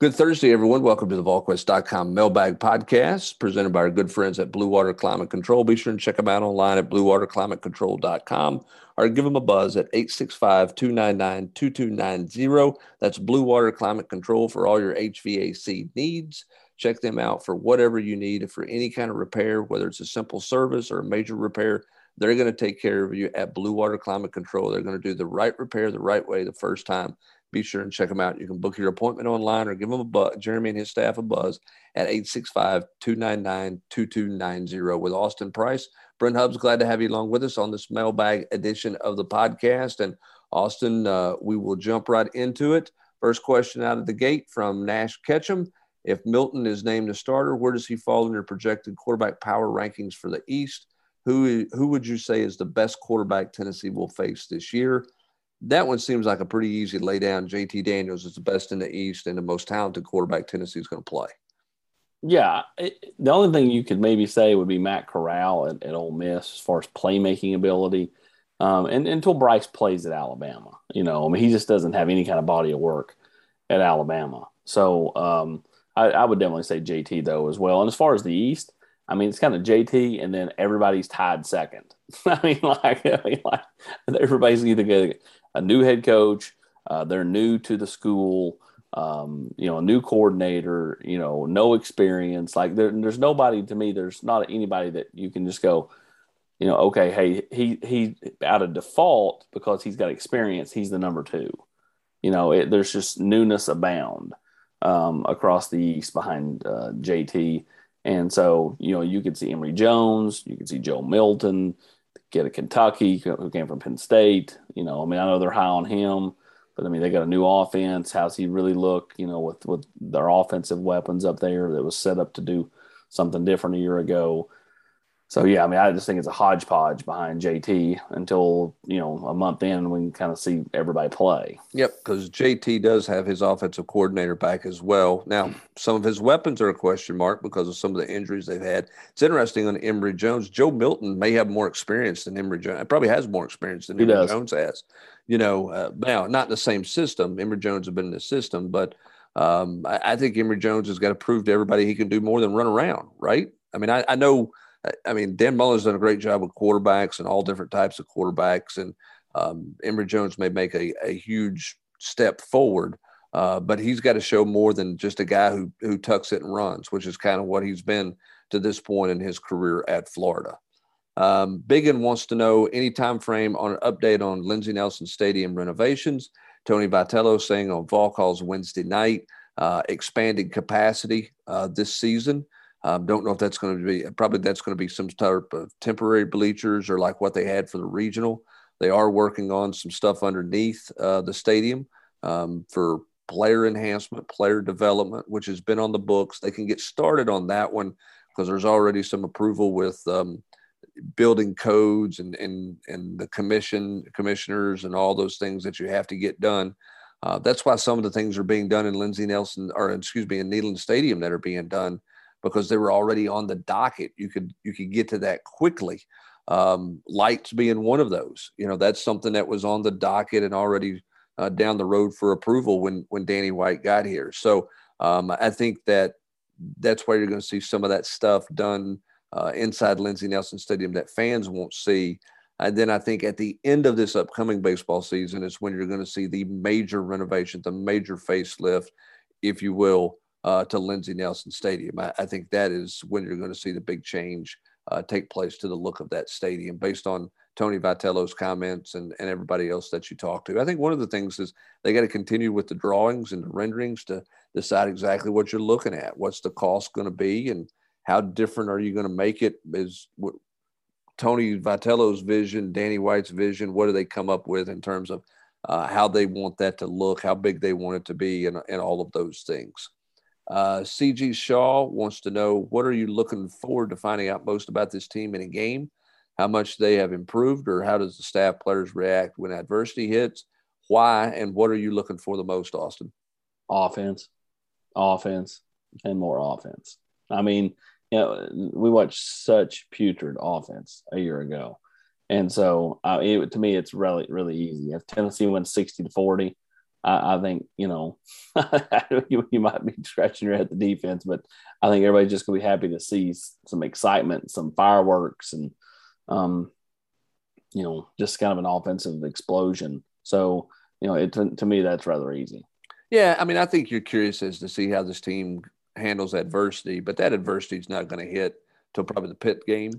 Good Thursday, everyone. Welcome to the VolQuest.com mailbag podcast presented by our good friends at Blue Water Climate Control. Be sure and check them out online at bluewaterclimatecontrol.com or give them a buzz at 865 299 2290. That's Blue Water Climate Control for all your HVAC needs. Check them out for whatever you need for any kind of repair, whether it's a simple service or a major repair. They're going to take care of you at Blue Water Climate Control. They're going to do the right repair the right way the first time be sure and check them out. You can book your appointment online or give them a buzz, Jeremy and his staff a buzz at 865-299-2290 with Austin Price. Brent Hubbs, glad to have you along with us on this mailbag edition of the podcast. And Austin, uh, we will jump right into it. First question out of the gate from Nash Ketchum. If Milton is named a starter, where does he fall in your projected quarterback power rankings for the East? Who, who would you say is the best quarterback Tennessee will face this year? That one seems like a pretty easy lay down. JT Daniels is the best in the East and the most talented quarterback Tennessee is going to play. Yeah, it, the only thing you could maybe say would be Matt Corral at, at Ole Miss as far as playmaking ability, um, and until Bryce plays at Alabama, you know, I mean, he just doesn't have any kind of body of work at Alabama. So um, I, I would definitely say JT though as well. And as far as the East, I mean, it's kind of JT, and then everybody's tied second. I mean, like, I mean, like everybody's either getting a new head coach. Uh, they're new to the school. Um, you know, a new coordinator. You know, no experience. Like there, there's nobody to me. There's not anybody that you can just go. You know, okay, hey, he he out of default because he's got experience. He's the number two. You know, it, there's just newness abound um, across the East behind uh, JT. And so, you know, you could see Emory Jones, you could see Joe Milton, get a Kentucky who came from Penn State. You know, I mean, I know they're high on him, but I mean, they got a new offense. How's he really look? You know, with with their offensive weapons up there that was set up to do something different a year ago. So yeah, I mean, I just think it's a hodgepodge behind JT until you know a month in we can kind of see everybody play. Yep, because JT does have his offensive coordinator back as well. Now, some of his weapons are a question mark because of some of the injuries they've had. It's interesting on Emory Jones. Joe Milton may have more experience than Emory Jones. Probably has more experience than he Emory does. Jones has. You know, uh, now not in the same system. Emory Jones have been in the system, but um, I, I, think Emory Jones has got to prove to everybody he can do more than run around. Right? I mean, I, I know I mean, Dan Mullen's done a great job with quarterbacks and all different types of quarterbacks. And um, Emory Jones may make a, a huge step forward, uh, but he's got to show more than just a guy who who tucks it and runs, which is kind of what he's been to this point in his career at Florida. Um, Biggin wants to know any time frame on an update on Lindsey Nelson Stadium renovations. Tony Vitello saying on Vol calls Wednesday night, uh, expanded capacity uh, this season. Um, don't know if that's going to be probably that's going to be some type of temporary bleachers or like what they had for the regional. They are working on some stuff underneath uh, the stadium um, for player enhancement, player development, which has been on the books. They can get started on that one because there's already some approval with um, building codes and, and and the commission commissioners and all those things that you have to get done. Uh, that's why some of the things are being done in Lindsey Nelson or excuse me in Neyland Stadium that are being done because they were already on the docket. You could you could get to that quickly. Um, lights being one of those. You know, that's something that was on the docket and already uh, down the road for approval when when Danny White got here. So um, I think that that's why you're going to see some of that stuff done uh, inside Lindsey Nelson Stadium that fans won't see. And then I think at the end of this upcoming baseball season is when you're going to see the major renovation, the major facelift, if you will, uh, to Lindsey Nelson Stadium. I, I, think that is when you're going to see the big change uh, take place to the look of that stadium based on Tony Vitello's comments and, and everybody else that you talk to. I think one of the things is they got to continue with the drawings and the renderings to decide exactly what you're looking at. What's the cost going to be and how different are you going to make it? Is what, Tony Vitello's vision, Danny White's vision, what do they come up with in terms of uh, how they want that to look, how big they want it to be, and, and all of those things. Uh, CG Shaw wants to know what are you looking forward to finding out most about this team in a game? How much they have improved, or how does the staff players react when adversity hits? Why and what are you looking for the most, Austin? Offense, offense, and more offense. I mean, you know, we watched such putrid offense a year ago, and so uh, it, to me, it's really really easy. If Tennessee wins sixty to forty, I, I think you know you, you, might be scratching your head at the defense, but I think everybody's just gonna be happy to see some excitement, some fireworks, and um, you know, just kind of an offensive explosion. So you know, it to, to me that's rather easy. Yeah, I mean, I think you're curious as to see how this team handles adversity, but that adversity is not going to hit till probably the pit game.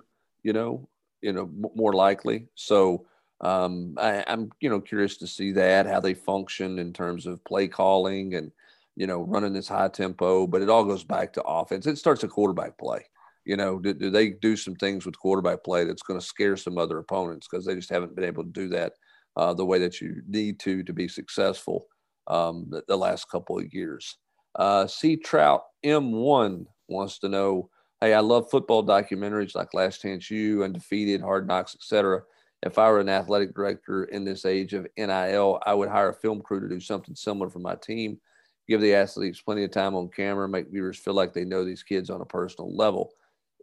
You know, you know, more likely. So um, I, am you know curious to see that how they function in terms of play calling and you know running this high tempo. But it all goes back to offense. It starts a quarterback play. You know, do, do they do some things with quarterback play that's going to scare some other opponents because they just haven't been able to do that uh, the way that you need to to be successful um, the, the, last couple of years. Uh, C Trout M1 wants to know, hey, I love football documentaries like Last Chance U, Undefeated, Hard Knocks, etc if I were an athletic director in this age of NIL, I would hire a film crew to do something similar for my team, give the athletes plenty of time on camera, make viewers feel like they know these kids on a personal level.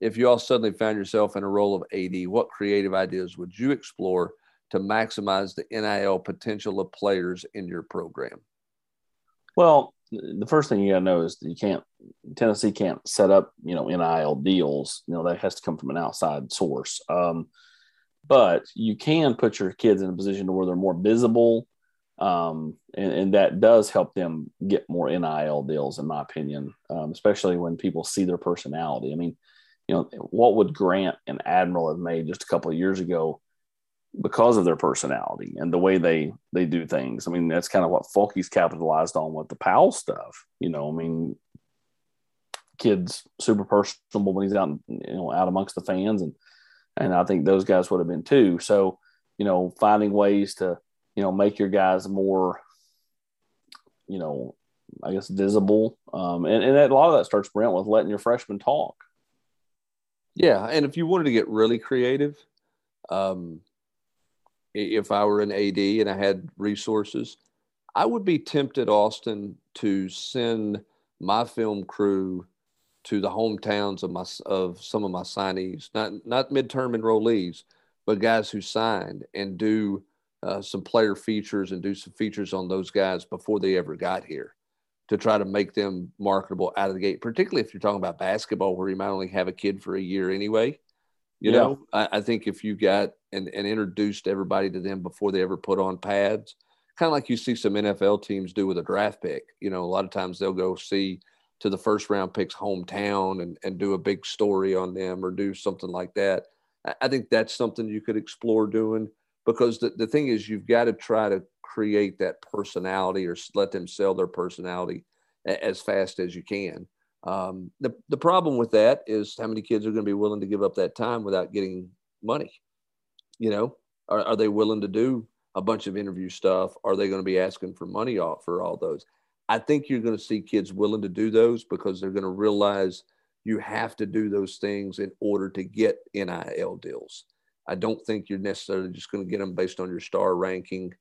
If you all suddenly found yourself in a role of AD, what creative ideas would you explore to maximize the NIL potential of players in your program? Well, the first thing you got to know is that you can't Tennessee can't set up you know NIL deals. You know that has to come from an outside source. Um, but you can put your kids in a position to where they're more visible um, and, and, that does help them get more nil deals in my opinion um, especially when people see their personality. I mean you know what would grant and admiral have made just a couple of years ago because of their personality and the way they they do things? I mean that's kind of what Fulke's capitalized on with the powell stuff you know? I mean kids super personable when he's out you know out amongst the fans and and I think those guys would have been too. So, you know, finding ways to, you know, make your guys more, you know, I guess visible. Um, and, and a lot of that starts Brent with letting your freshmen talk. Yeah, and if you wanted to get really creative, um, if I were an AD and I had resources, I would be tempted, Austin, to send my film crew to the hometowns of my of some of my signees, not not midterm enrollees, but guys who signed and do uh, some player features and do some features on those guys before they ever got here to try to make them marketable out of the gate, particularly if you're talking about basketball where you might only have a kid for a year anyway. You yeah. know, I, I, think if you got and, and introduced everybody to them before they ever put on pads, kind of like you see some NFL teams do with a draft pick. You know, a lot of times they'll go see – to the first round pick's hometown and, and do a big story on them or do something like that. I think that's something you could explore doing because the, the thing is, you've got to try to create that personality or let them sell their personality as fast as you can. Um, the, the problem with that is how many kids are going to be willing to give up that time without getting money? You know, are, are they willing to do a bunch of interview stuff? Are they going to be asking for money off for all those? I think you're going to see kids willing to do those because they're going to realize you have to do those things in order to get NIL deals. I don't think you're necessarily just going to get them based on your star ranking.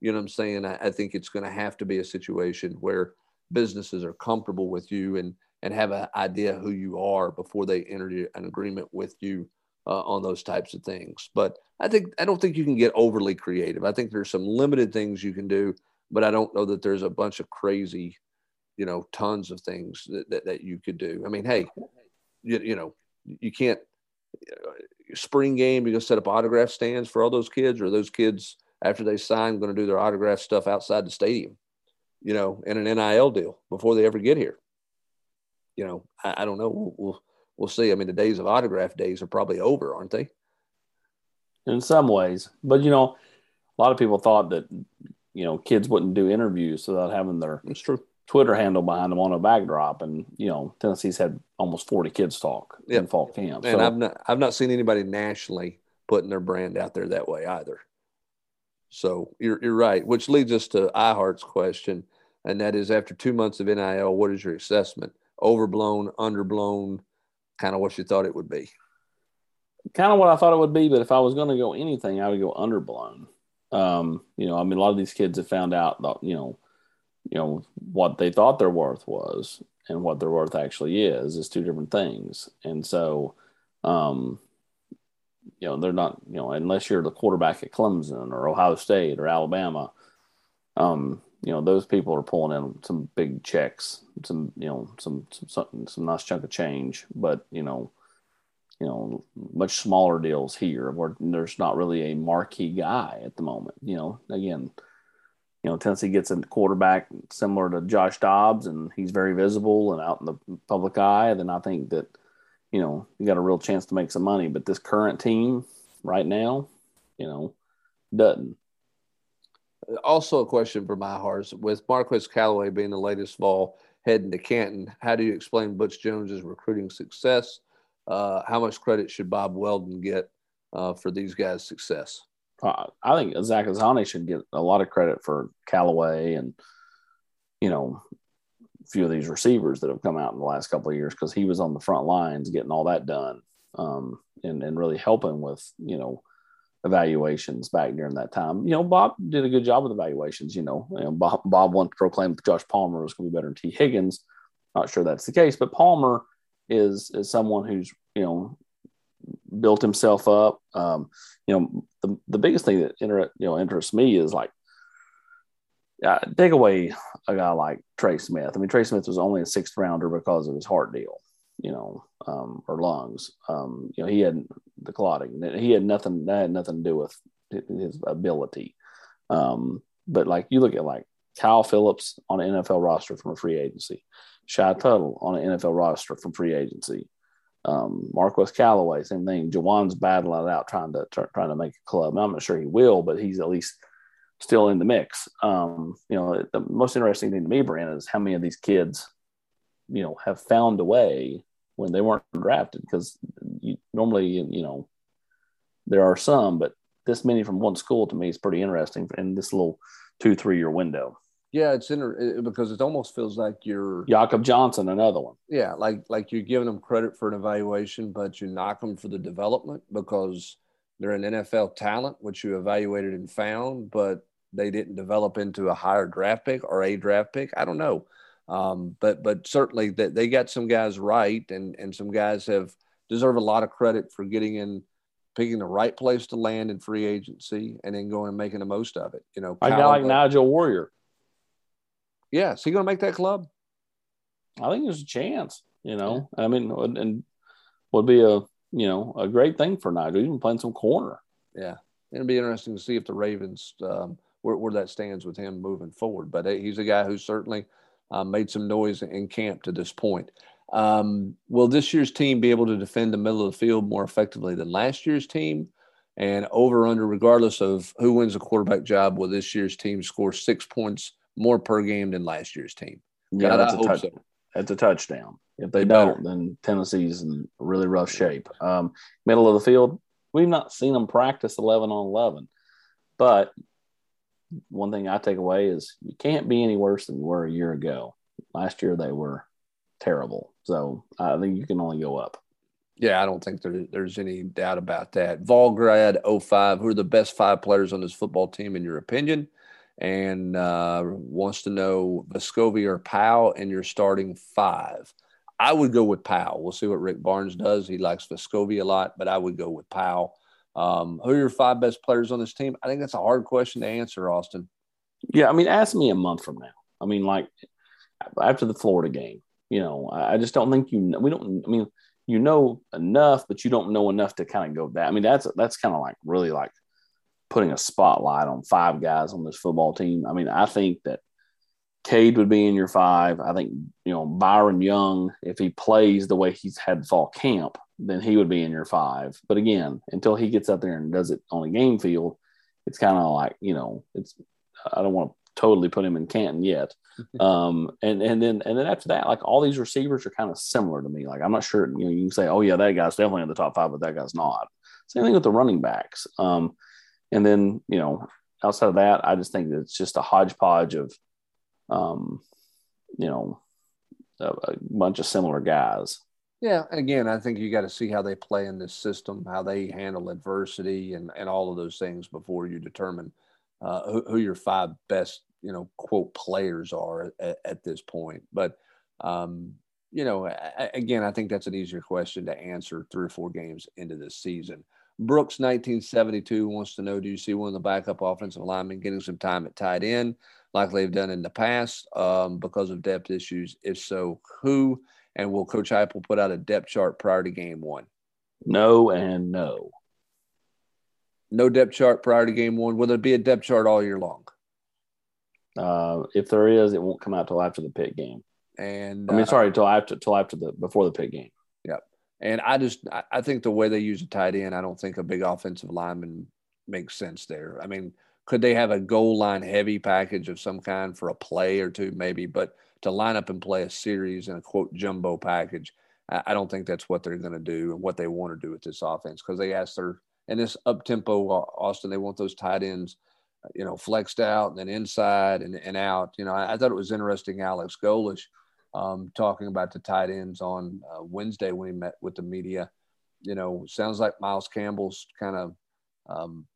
You know what I'm saying? I, I think it's going to have to be a situation where businesses are comfortable with you and and have an idea who you are before they enter an agreement with you uh, on those types of things. But I think I don't think you can get overly creative. I think there's some limited things you can do but I don't know that there's a bunch of crazy, you know, tons of things that, that, that you could do. I mean, hey, you, you know, you can't uh, spring game, you're to set up autograph stands for all those kids or those kids after they sign going to do their autograph stuff outside the stadium, you know, in an NIL deal before they ever get here. You know, I, I don't know. We'll, we'll, we'll see. I mean, the days of autograph days are probably over, aren't they? In some ways, but you know, a lot of people thought that you know kids wouldn't do interviews without having their. Twitter handle behind them on a backdrop, and you know Tennessee's had almost forty kids talk yep. in fall camp. And so, I've not I've not seen anybody nationally putting their brand out there that way either. So you're you're right, which leads us to iHeart's question, and that is after two months of NIL, what is your assessment? Overblown, underblown, kind of what you thought it would be. Kind of what I thought it would be, but if I was going to go anything, I would go underblown. Um, you know, I mean, a lot of these kids have found out that, you know, you know, what they thought their worth was and what their worth actually is, is two different things. And so, um, you know, they're not, you know, unless you're the quarterback at Clemson or Ohio State or Alabama, um, you know those people are pulling in some big checks, some you know some some some, some nice chunk of change, but you know you know much smaller deals here where there's not really a marquee guy at the moment. You know, again, you know Tennessee gets a quarterback similar to Josh Dobbs, and he's very visible and out in the public eye. Then I think that you know you got a real chance to make some money. But this current team right now, you know, doesn't also a question for my heart with Marquez Callaway being the latest fall heading to Canton. How do you explain Butch Jones's recruiting success? Uh, how much credit should Bob Weldon get uh, for these guys' success? Uh, I think Zach Azzanni should get a lot of credit for Callaway and you know a few of these receivers that have come out in the last couple of years because he was on the front lines getting all that done um, and and really helping with you know evaluations back during that time. You know, Bob did a good job with evaluations. You know, know Bob, Bob once proclaimed Josh Palmer was going to be better than Tee Higgins. Not sure that's the case, but Palmer is is someone who's you know built himself up. Um, you know, the, the biggest thing that inter, you know interests me is like uh, take away a guy like Trey Smith. I mean, Trey Smith was only a sixth rounder because of his heart deal you know, um, or lungs. Um, you know, he had the clotting. He had nothing. That had nothing to do with his ability. Um, but like you look at like Kyle Phillips on an NFL roster from a free agency, Shy Tuttle on an NFL roster from free agency, um, Marquez Callaway, same thing. Jauan's battling it out trying to trying to make a club. I'm not sure he will, but he's at least still in the mix. Um, you know, the most interesting thing to me, Brandon, is how many of these kids, you know, have found a way when they weren't drafted because you, normally you know there are some, but this many from one school to me is pretty interesting in this little two three year window. Yeah, it's inter- because it almost feels like you're Jakob Johnson, another one. Yeah, like like you're giving them credit for an evaluation, but you knock them for the development because they're an NFL talent, which you evaluated and found, but they didn't develop into a higher draft pick or a draft pick. I don't know. Um, but but certainly that they got some guys right, and and some guys have deserve a lot of credit for getting in, picking the right place to land in free agency, and then going and making the most of it. You know, I got like Nigel Warrior. Yeah, is he going to make that club? I think there's a chance. You know, yeah. I mean, and would be a you know a great thing for Nigel, even playing some corner. Yeah, it'll be interesting to see if the Ravens um, where, where that stands with him moving forward. But he's a guy who certainly uh, made some noise in camp to this point. Um, will this year's team be able to defend the middle of the field more effectively than last year's team? And over under, regardless of who wins the quarterback job, will this year's team score six points more per game than last year's team? Yeah, God, that's, a touch, so. that's a touchdown. If they, they don't, then Tennessee's in really rough shape. Um, middle of the field, we've not seen them practice 11 on 11, but one thing I take away is you can't be any worse than you were a year ago. Last year they were terrible. So I think you can only go up. Yeah, I don't think there, there's any doubt about that. Volgrad 05, who are the best five players on this football team in your opinion? And uh, wants to know Vescovi or Powell and your starting five. I would go with Powell. We'll see what Rick Barnes does. He likes Vescovi a lot, but I would go with Powell. Um, who are your five best players on this team? I think that's a hard question to answer, Austin. Yeah, I mean, ask me a month from now. I mean, like after the Florida game, you know, I just don't think you. We don't. I mean, you know enough, but you don't know enough to kind of go that. I mean, that's that's kind of like really like putting a spotlight on five guys on this football team. I mean, I think that Cade would be in your five. I think you know Byron Young, if he plays the way he's had fall camp, then he would be in your five. But again, until he gets out there and does it on a game field, it's kind of like, you know, it's I don't want to totally put him in Canton yet. um, and and then and then after that, like all these receivers are kind of similar to me. Like I'm not sure, you know, you can say, oh yeah, that guy's definitely in the top five, but that guy's not. Same thing with the running backs. Um, and then, you know, outside of that, I just think that it's just a hodgepodge of um, you know, a, a bunch of similar guys. Yeah, again, I think you got to see how they play in this system, how they handle adversity, and and all of those things before you determine uh, who, who, your five best, you know, quote players are at, at this point. But um, you know, again, I think that's an easier question to answer three or four games into this season. Brooks 1972 wants to know: Do you see one of the backup offensive linemen getting some time at tight end, like they've done in the past, um, because of depth issues? If so, who? And will Coach Heupel put out a depth chart prior to game one? No and no. No depth chart prior to game one. Will there be a depth chart all year long? Uh, if there is, it won't come out till after the pit game. And I mean, uh, sorry, till after till after the before the pit game. And I just I- think the way they use a tight end, I don't think a big offensive lineman makes sense there. I mean, could they have a goal line heavy package of some kind for a play or two, maybe? But to line up and play a series in a quote jumbo package, I I don't think that's what they're going to do and what they want to do with this offense because they asked their and this up tempo Austin, they want those tight ends, you know, flexed out and then inside and, and out. You know, I, I thought it was interesting. Alex Golesh um, talking about the tight ends on uh, Wednesday when he met with the media. You know, sounds like Miles Campbell's kind of um,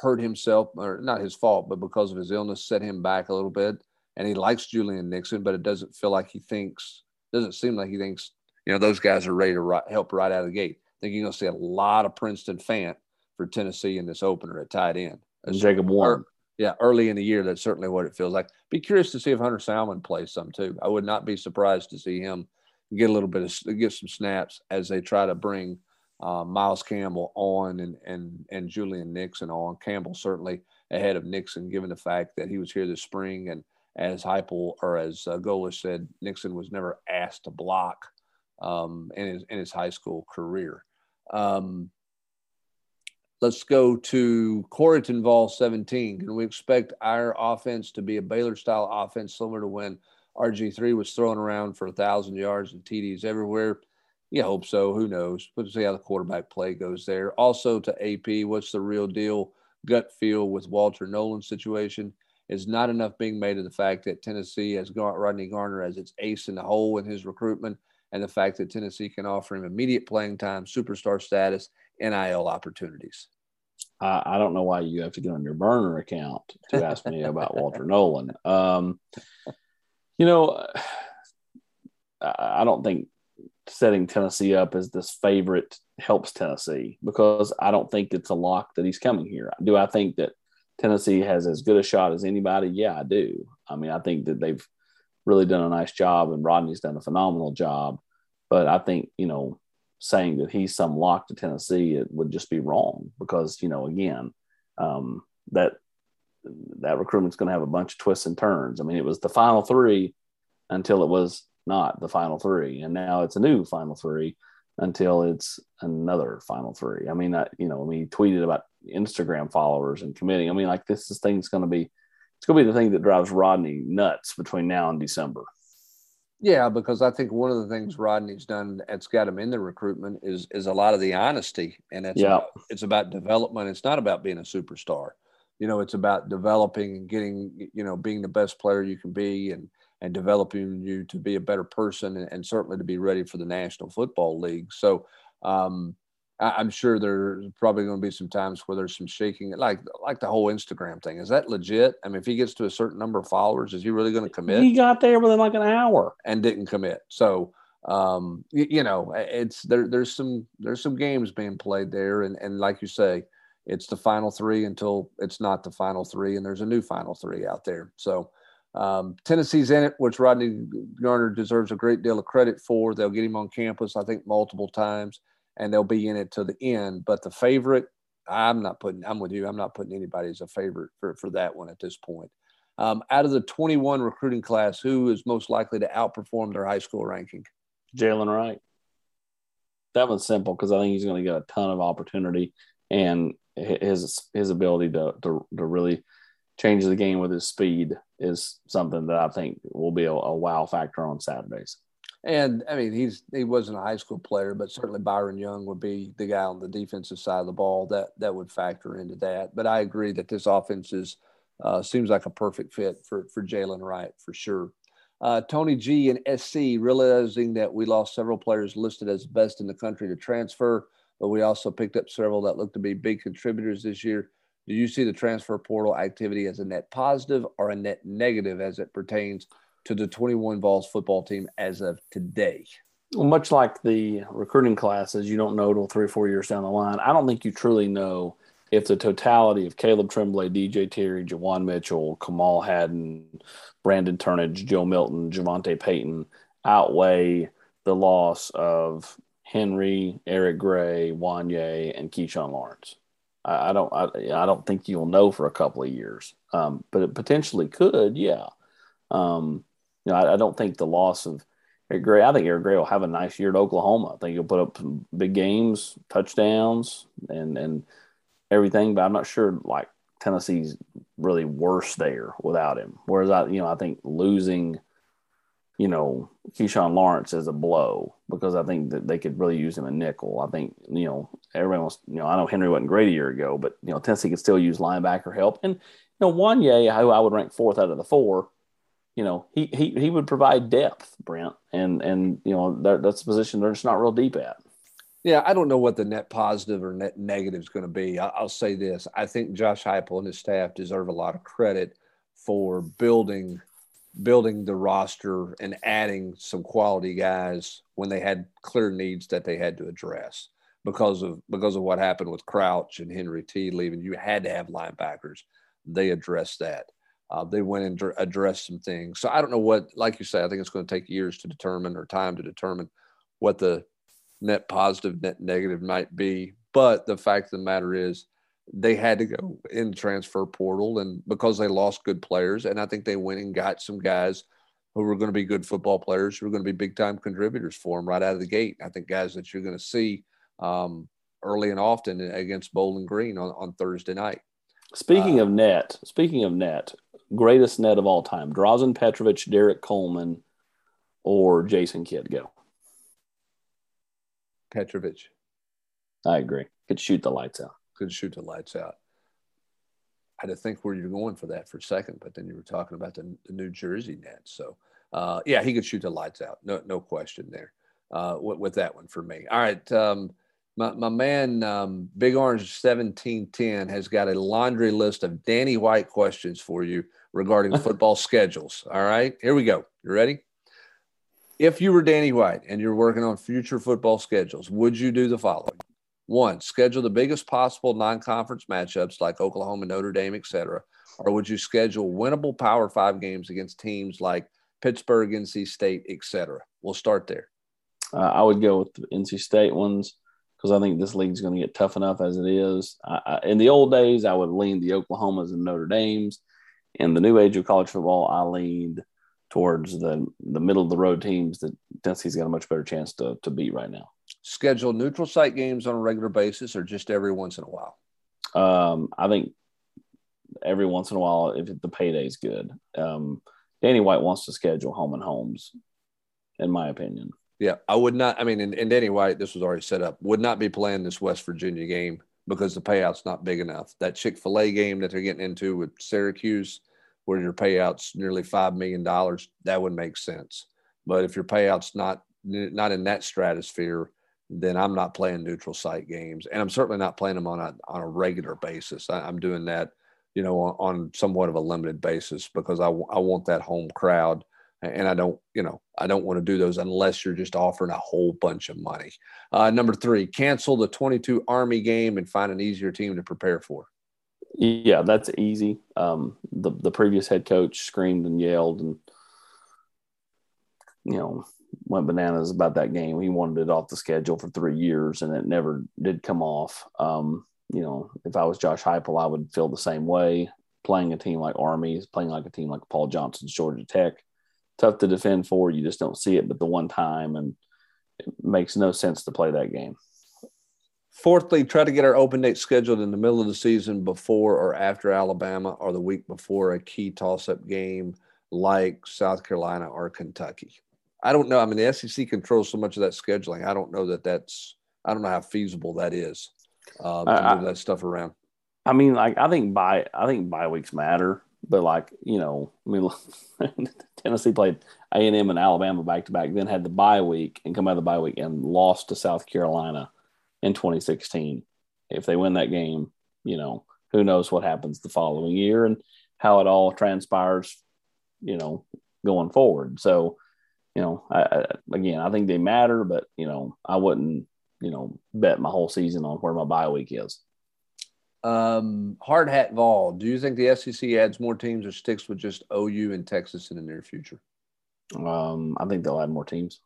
hurt himself, or not his fault, but because of his illness, set him back a little bit. And he likes Julian Nixon, but it doesn't feel like he thinks, doesn't seem like he thinks, you know, those guys are ready to ri- help right out of the gate. I think you're going to see a lot of Princeton Fant for Tennessee in this opener at tight end. And Jacob Warren. Yeah, early in the year, that's certainly what it feels like. Be curious to see if Hunter Salmon plays some too. I would not be surprised to see him get a little bit of get some snaps as they try to bring uh, Miles Campbell on and and and Julian Nixon on. Campbell certainly ahead of Nixon, given the fact that he was here this spring and as Heupel or as uh, Golesh said, Nixon was never asked to block um, in his in his high school career. Um, let's go to Corrigan Vol 17. Can we expect our offense to be a Baylor style offense similar to when RG3 was thrown around for a thousand yards and TDs everywhere? Yeah, hope so. Who knows? We'll see how the quarterback play goes there. Also to AP, what's the real deal gut feel with Walter Nolan's situation? Is not enough being made of the fact that Tennessee has got Rodney Garner as its ace in the hole in his recruitment, and the fact that Tennessee can offer him immediate playing time, superstar status, NIL opportunities. I, I don't know why you have to get on your burner account to ask me about Walter Nolan. Um, you know, I, I don't think setting Tennessee up as this favorite helps Tennessee because I don't think it's a lock that he's coming here. Do I think that Tennessee has as good a shot as anybody? Yeah, I do. I mean, I think that they've really done a nice job and Rodney's done a phenomenal job. But I think, you know, saying that he's some lock to Tennessee, it would just be wrong because, you know, again, um, that that recruitment's going to have a bunch of twists and turns. I mean, it was the final three until it was not the final three, and now it's a new final three until it's another final three. I mean, that you know, I mean, he tweeted about Instagram followers and committing. I mean, like this, this thing's going to be, it's going to be the thing that drives Rodney nuts between now and December. Yeah, because I think one of the things Rodney's done that's got him in the recruitment is is a lot of the honesty, and it's Yeah. about, it's about development. It's not about being a superstar. You know, it's about developing and getting you know being the best player you can be, and and developing you to be a better person, and, and certainly to be ready for the National Football League. So. Um, I'm sure there's probably going to be some times where there's some shaking, like like the whole Instagram thing. Is that legit? I mean, if he gets to a certain number of followers, is he really going to commit? He got there within like an hour. and didn't commit. So um, you, you know, it's there. There's some there's some games being played there, and and like you say, it's the final three until it's not the final three, and there's a new final three out there. So um, Tennessee's in it, which Rodney Garner deserves a great deal of credit for. They'll get him on campus, I think, multiple times, and they'll be in it to the end. But the favorite, I'm not putting. I'm with you. I'm not putting anybody as a favorite for for that one at this point. Um, out of the 21 recruiting class, who is most likely to outperform their high school ranking? Jaylen Wright. That one's simple because I think he's going to get a ton of opportunity and his his ability to, to to really change the game with his speed is something that I think will be a, a wow factor on Saturdays. And I mean, he's he wasn't a high school player, but certainly Byron Young would be the guy on the defensive side of the ball that that would factor into that. But I agree that this offense is uh, seems like a perfect fit for for Jaylen Wright for sure. Uh, Tony G and SC realizing that we lost several players listed as best in the country to transfer, but we also picked up several that look to be big contributors this year. Do you see the transfer portal activity as a net positive or a net negative as it pertains to the 21 Vols football team as of today? Well, much like the recruiting classes, you don't know till three or four years down the line. I don't think you truly know if the totality of Caleb Tremblay, DJ Terry, Jawan Mitchell, Kamal Hadden, Brandon Turnage, Joe Milton, Javonte Payton outweigh the loss of Henry, Eric Gray, Wanya, and Keyshawn Lawrence. I, I don't. I, I, don't think you'll know for a couple of years, um, but it potentially could. Yeah. Um, you know, I, I, don't think the loss of Eric Gray. I think Eric Gray will have a nice year at Oklahoma. I think he'll put up some big games, touchdowns, and and everything. But I'm not sure like Tennessee's really worse there without him. Whereas I, you know, I think losing you know, Keyshawn Lawrence is a blow because I think that they could really use him a nickel. I think, you know, everyone wants, you know, I know Henry wasn't great a year ago, but, you know, Tennessee could still use linebacker help. And, you know, Wanya, who I would rank fourth out of the four, you know, he, he, he would provide depth, Brent. And, and, you know, that, that's a position they're just not real deep at. Yeah, I don't know what the net positive or net negative is going to be. I'll say this: I think Josh Heupel and his staff deserve a lot of credit for building building the roster and adding some quality guys when they had clear needs that they had to address because of because of what happened with Crouch and Henry T leaving. You had to have linebackers. They addressed that. Uh, they went and dr- addressed some things. So I don't know what, like you say, I think it's going to take years to determine or time to determine what the net positive, net negative might be. But the fact of the matter is, they had to go in transfer portal and because they lost good players and i think they went and got some guys who were going to be good football players who were going to be big time contributors for them right out of the gate i think guys that you're going to see um, early and often against bowling green on, on thursday night speaking uh, of net speaking of net greatest net of all time drazen petrovic Derrick coleman or jason kidd go petrovic i agree could shoot the lights out could shoot the lights out. I had to think where you're going for that for a second, but then you were talking about the, the New Jersey Nets. So, uh, yeah, he could shoot the lights out. No, no question there uh, with, with, that one for me. All right. Um, my, my man, um, Big Orange 1710, has got a laundry list of Danny White questions for you regarding football schedules. All right. Here we go. You ready? If you were Danny White and you're working on future football schedules, would you do the following? One, schedule the biggest possible non-conference matchups like Oklahoma, Notre Dame, etc., or would you schedule winnable Power Five games against teams like Pittsburgh, NC State, etc.? We'll start there. Uh, I would go with the NC State ones because I think this league is going to get tough enough as it is. I, I, in the old days, I would lean the Oklahomas and Notre Dames. In the new age of college football, I leaned towards the the middle of the road teams that Tennessee's got a much better chance to to beat right now schedule neutral site games on a regular basis or just every once in a while? Um, I think every once in a while if the payday's good. Um, Danny White wants to schedule home and homes, in my opinion. Yeah, I would not. I mean, and, and Danny White, this was already set up, would not be playing this West Virginia game because the payout's not big enough. That Chick fil A game that they're getting into with Syracuse, where your payout's nearly $5 million, that would make sense. But if your payout's not not in that stratosphere, then I'm not playing neutral site games, and I'm certainly not playing them on a on a regular basis. I, am doing that, you know, on, on, somewhat of a limited basis because I, I want that home crowd, and I don't, you know, I don't want to do those unless you're just offering a whole bunch of money. Uh, number three, cancel the 22 Army game and find an easier team to prepare for. Yeah, that's easy. Um, the the previous head coach screamed and yelled and you know went bananas about that game. He wanted it off the schedule for three years, and it never did come off. Um, you know, if I was Josh Heupel, I would feel the same way. Playing a team like Army, playing like a team like Paul Johnson's Georgia Tech, tough to defend for. You just don't see it, but the one time, and it makes no sense to play that game. Fourthly, try to get our open date scheduled in the middle of the season before or after Alabama or the week before a key toss up game like South Carolina or Kentucky. I don't know. I mean, the SEC controls so much of that scheduling. I don't know that that's. I don't know how feasible that is uh, to move that stuff around. I mean, like I think by I think bye weeks matter, but like you know, I mean, Tennessee played A and M and Alabama back to back, then had the bye week and come out of the bye week and lost to South Carolina in 2016. If they win that game, you know, who knows what happens the following year and how it all transpires, you know, going forward. So you know, I, I, again, I think they matter, but you know, I wouldn't, you know, bet my whole season on where my bye week is. Um, hard hat Vol. Do you think the SEC adds more teams or sticks with just OU and Texas in the near future? Um, I think they'll add more teams.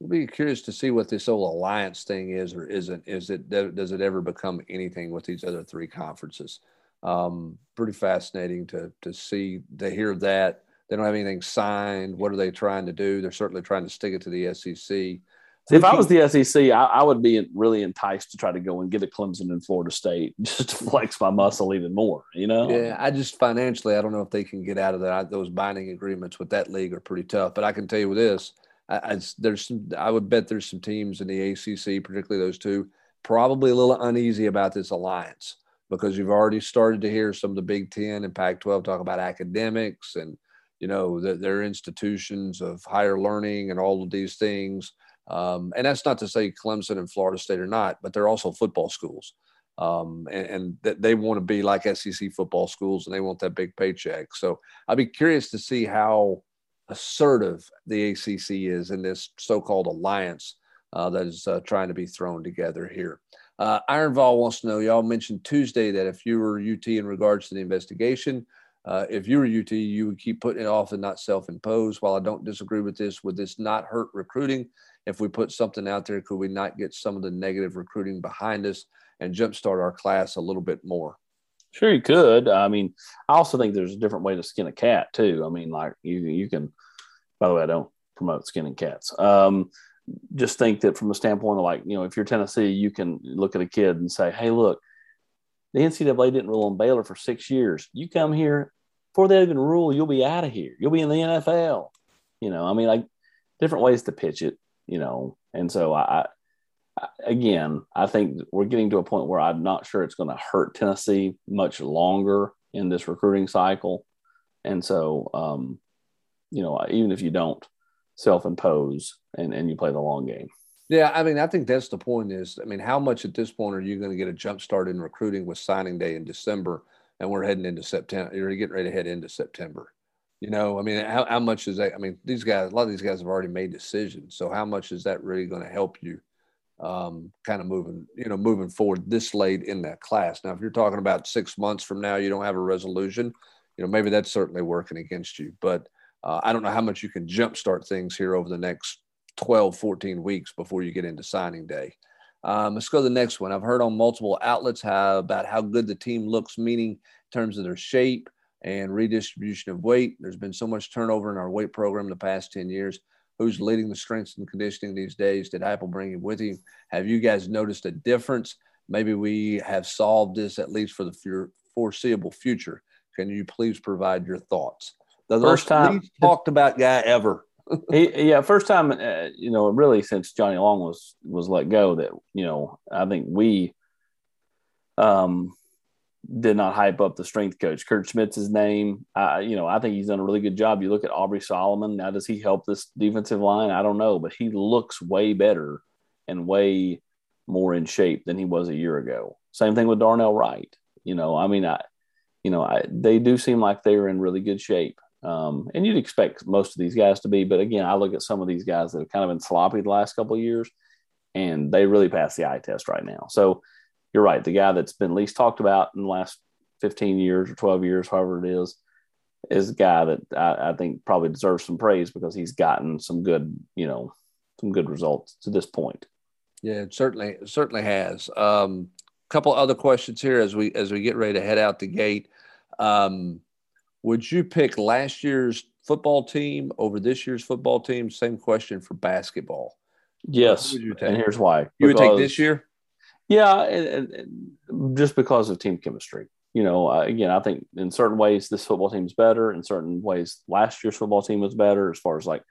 I'll be curious to see what this whole alliance thing is or isn't. Is it does it ever become anything with these other three conferences? Um, pretty fascinating to to see to hear that they don't have anything signed. What are they trying to do? They're certainly trying to stick it to the SEC. If I was the SEC, I, I, would be really enticed to try to go and get a Clemson in Florida State just to flex my muscle even more. You know? Yeah, I just financially, I don't know if they can get out of that. Those binding agreements with that league are pretty tough. But I can tell you this: I, I, there's some, I would bet there's some teams in the ACC, particularly those two, probably a little uneasy about this alliance because you've already started to hear some of the Big Ten and Pac-12 talk about academics and – you know, that they're institutions of higher learning and all of these things. Um, and that's not to say Clemson and Florida State are not, but they're also football schools. Um, and, that they want to be like SEC football schools and they want that big paycheck. So I'd be curious to see how assertive the ACC is in this so called alliance uh, that is uh, trying to be thrown together here. Uh, Iron Vol wants to know y'all mentioned Tuesday that if you were UT in regards to the investigation, uh, if you were UT, you would keep putting it off and not self-impose. While I don't disagree with this, would this not hurt recruiting? If we put something out there, could we not get some of the negative recruiting behind us and jumpstart our class a little bit more? Sure, you could. I mean, I also think there's a different way to skin a cat too. I mean, like you, you can. By the way, I don't promote skinning cats. Um, just think that from a standpoint of like, you know, if you're Tennessee, you can look at a kid and say, "Hey, look, the NCAA didn't rule on Baylor for six years. You come here before they even rule, you'll be out of here. You'll be in the NFL. You know, I mean, like different ways to pitch it. You know, and so I, I again, I think we're getting to a point where I'm not sure it's going to hurt Tennessee much longer in this recruiting cycle, and so um, you know, even if you don't self-impose and and you play the long game. Yeah, I mean, I think that's the point. Is I mean, how much at this point are you going to get a jump start in recruiting with signing day in December, and we're heading into September? You're getting ready to head into September. You know, I mean, how, how much is that? I mean, these guys, a lot of these guys have already made decisions. So how much is that really going to help you, um, kind of moving, you know, moving forward this late in that class? Now, if you're talking about six months from now, you don't have a resolution, you know, maybe that's certainly working against you. But uh, I don't know how much you can jumpstart things here over the next 12, 14 weeks before you get into signing day. Um, let's go to the next one. I've heard on multiple outlets how, about how good the team looks, meaning in terms of their shape and redistribution of weight. There's been so much turnover in our weight program the past 10 years. Who's leading the strength and conditioning these days? Did Heupel bring him with him? Have you guys noticed a difference? Maybe we have solved this at least for the foreseeable future. Can you please provide your thoughts? The First time talked about guy ever he, yeah, first time, uh, you know, really since Johnny Long was was let go, that you know, I think we um did not hype up the strength coach. Kurt Schmidt's his name. Uh, you know, I think he's done a really good job. You look at Aubrey Solomon. Now, does he help this defensive line? I don't know, but he looks way better and way more in shape than he was a year ago. Same thing with Darnell Wright. You know, I mean, I, you know, I, they do seem like they're in really good shape. Um, and you'd expect most of these guys to be, but again, I look at some of these guys that have kind of been sloppy the last couple of years, and they really pass the eye test right now. So you're right. The guy that's been least talked about in the last 15 years or 12 years, however it is, is a guy that I, I think probably deserves some praise because he's gotten some good, you know, some good results to this point. Yeah, it certainly it certainly has. A um, couple other questions here as we as we get ready to head out the gate. Um, would you pick last year's football team over this year's football team? Same question for basketball. Yes. And here's why. You because, would take this year? Yeah, and, and just because of team chemistry. You know, again, I think in certain ways this football team is better. In certain ways, last year's football team was better as far as like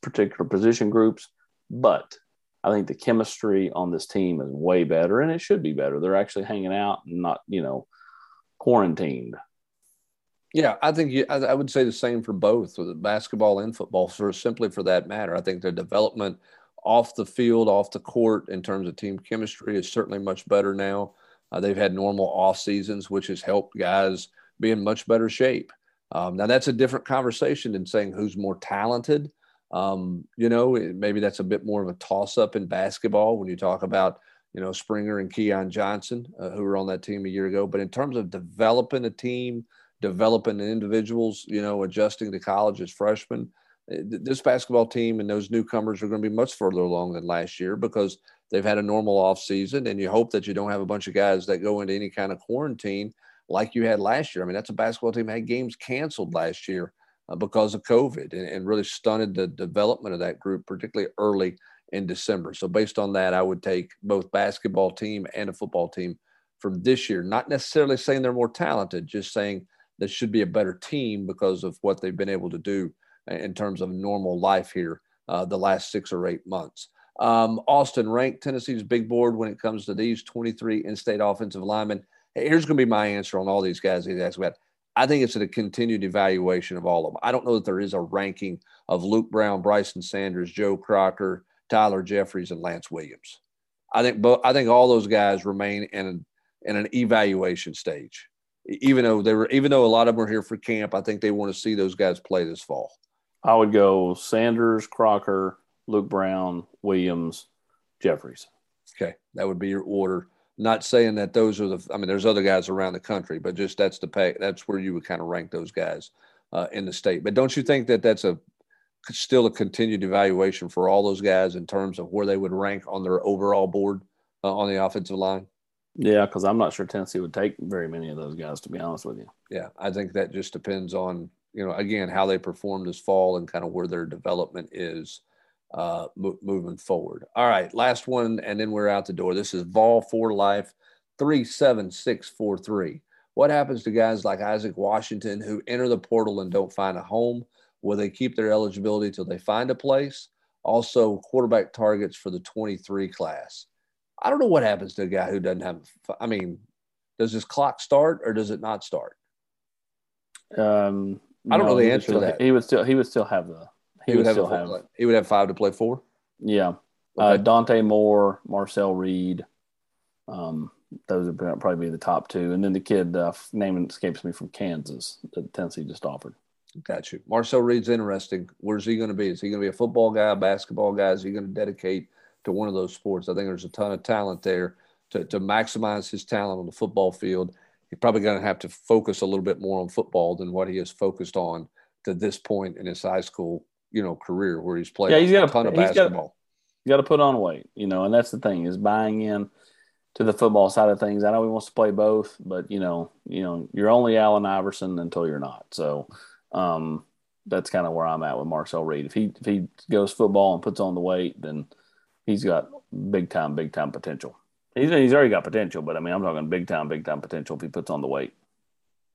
particular position groups. But I think the chemistry on this team is way better, and it should be better. They're actually hanging out and not, you know, quarantined. Yeah, I think you, I, I, would say the same for both, with basketball and football, for simply for that matter. I think their development off the field, off the court, in terms of team chemistry, is certainly much better now. Uh, they've had normal off seasons, which has helped guys be in much better shape. Um, now that's a different conversation than saying who's more talented. Um, you know, maybe that's a bit more of a toss up in basketball when you talk about, you know, Springer and Keon Johnson, uh, who were on that team a year ago. But in terms of developing a team, developing individuals, you know, adjusting to college as freshmen, this basketball team and those newcomers are going to be much further along than last year because they've had a normal off season and you hope that you don't have a bunch of guys that go into any kind of quarantine like you had last year. I mean, that's a basketball team had games canceled last year uh, because of COVID and, and, really stunted the development of that group, particularly early in December. So, based on that, I would take both basketball team and a football team from this year. Not necessarily saying they're more talented, just saying this should be a better team because of what they've been able to do in terms of normal life here uh, the last six or eight months. Um, Austin ranked Tennessee's big board when it comes to these 23 in-state offensive linemen. Here's going to be my answer on all these guys he's asked about. I think it's a continued evaluation of all of them. I don't know that there is a ranking of Luke Brown, Bryson Sanders, Joe Crocker, Tyler Jeffries, and Lance Williams. I think, I think all those guys remain in an, in an evaluation stage. Even though they were, even though a lot of them are here for camp, I think they want to see those guys play this fall. I would go Sanders, Crocker, Luke Brown, Williams, Jeffries. Okay, that would be your order. Not saying that those are the. I mean, there's other guys around the country, but just that's the pay. That's where you would kind of rank those guys uh, in the state. But don't you think that that's a still a continued evaluation for all those guys in terms of where they would rank on their overall board uh, on the offensive line? Yeah, because I'm not sure Tennessee would take very many of those guys, to be honest with you. Yeah, I think that just depends on you know again how they perform this fall and kind of where their development is uh, mo- moving forward. All right, last one, and then we're out the door. This is Vol for Life 37643. What happens to guys like Isaac Washington who enter the portal and don't find a home? Will they keep their eligibility till they find a place? Also, quarterback targets for the 23 class. I don't know what happens to a guy who doesn't have. I mean, does his clock start or does it not start? Um, I don't no, know the answer still, to that. He would still he would still have the he, would, have, have he would have five to play four. Yeah, uh, okay. uh, Dante Moore, Marcel Reed, um, those would probably be the top two, and then the kid uh, name escapes me from Kansas that Tennessee just offered. Got you. Marcel Reed's interesting. Where's he going to be? Is he going to be a football guy, a basketball guy? Is he going to dedicate to one of those sports? I think there's a ton of talent there to, to maximize his talent on the football field. He's probably going to have to focus a little bit more on football than what he has focused on to this point in his high school you know career where he's played yeah, he's got a ton of basketball. Got to put on weight, you know, and that's the thing is buying in to the football side of things. I know he wants to play both, but you know, you know, you're only Allen Iverson until you're not. So um, that's kind of where I'm at with Marcel Reed. If he if he goes football and puts on the weight, then he's got big time, big time potential. He's he's already got potential, but I mean, I'm talking big time, big time potential if he puts on the weight.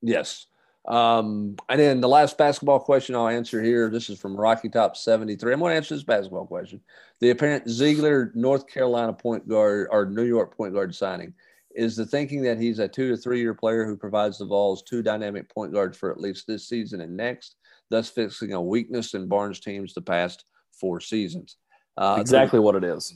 Yes. Um, and then the last basketball question I'll answer here. This is from Rocky Top 73. I'm going to answer this basketball question. The apparent Zeigler North Carolina point guard or New York point guard signing is the thinking that he's a two to three year player who provides the Vols two dynamic point guards for at least this season and next, thus fixing a weakness in Barnes' teams the past four seasons. Uh, exactly what it is.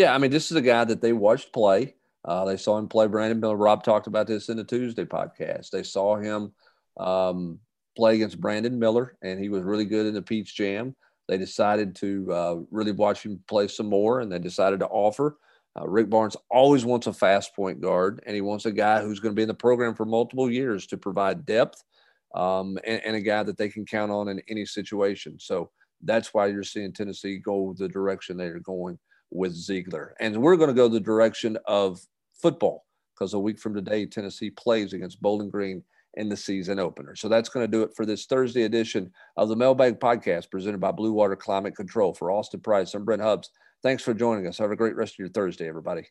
Yeah, I mean, this is a guy that they watched play. Uh, they saw him play Brandon Miller. Rob talked about this in the Tuesday podcast. They saw him um, play against Brandon Miller, and he was really good in the Peach Jam. They decided to uh, really watch him play some more, and they decided to offer. Uh, Rick Barnes always wants a fast point guard, and he wants a guy who's going to be in the program for multiple years to provide depth um, and, and, a guy that they can count on in any situation. So that's why you're seeing Tennessee go the direction they are going with Zeigler. And we're going to go the direction of football because a week from today, Tennessee plays against Bowling Green in the season opener. So that's going to do it for this Thursday edition of the Mailbag Podcast presented by Blue Water Climate Control. For Austin Price, I'm Brent Hubbs. Thanks for joining us. Have a great rest of your Thursday, everybody.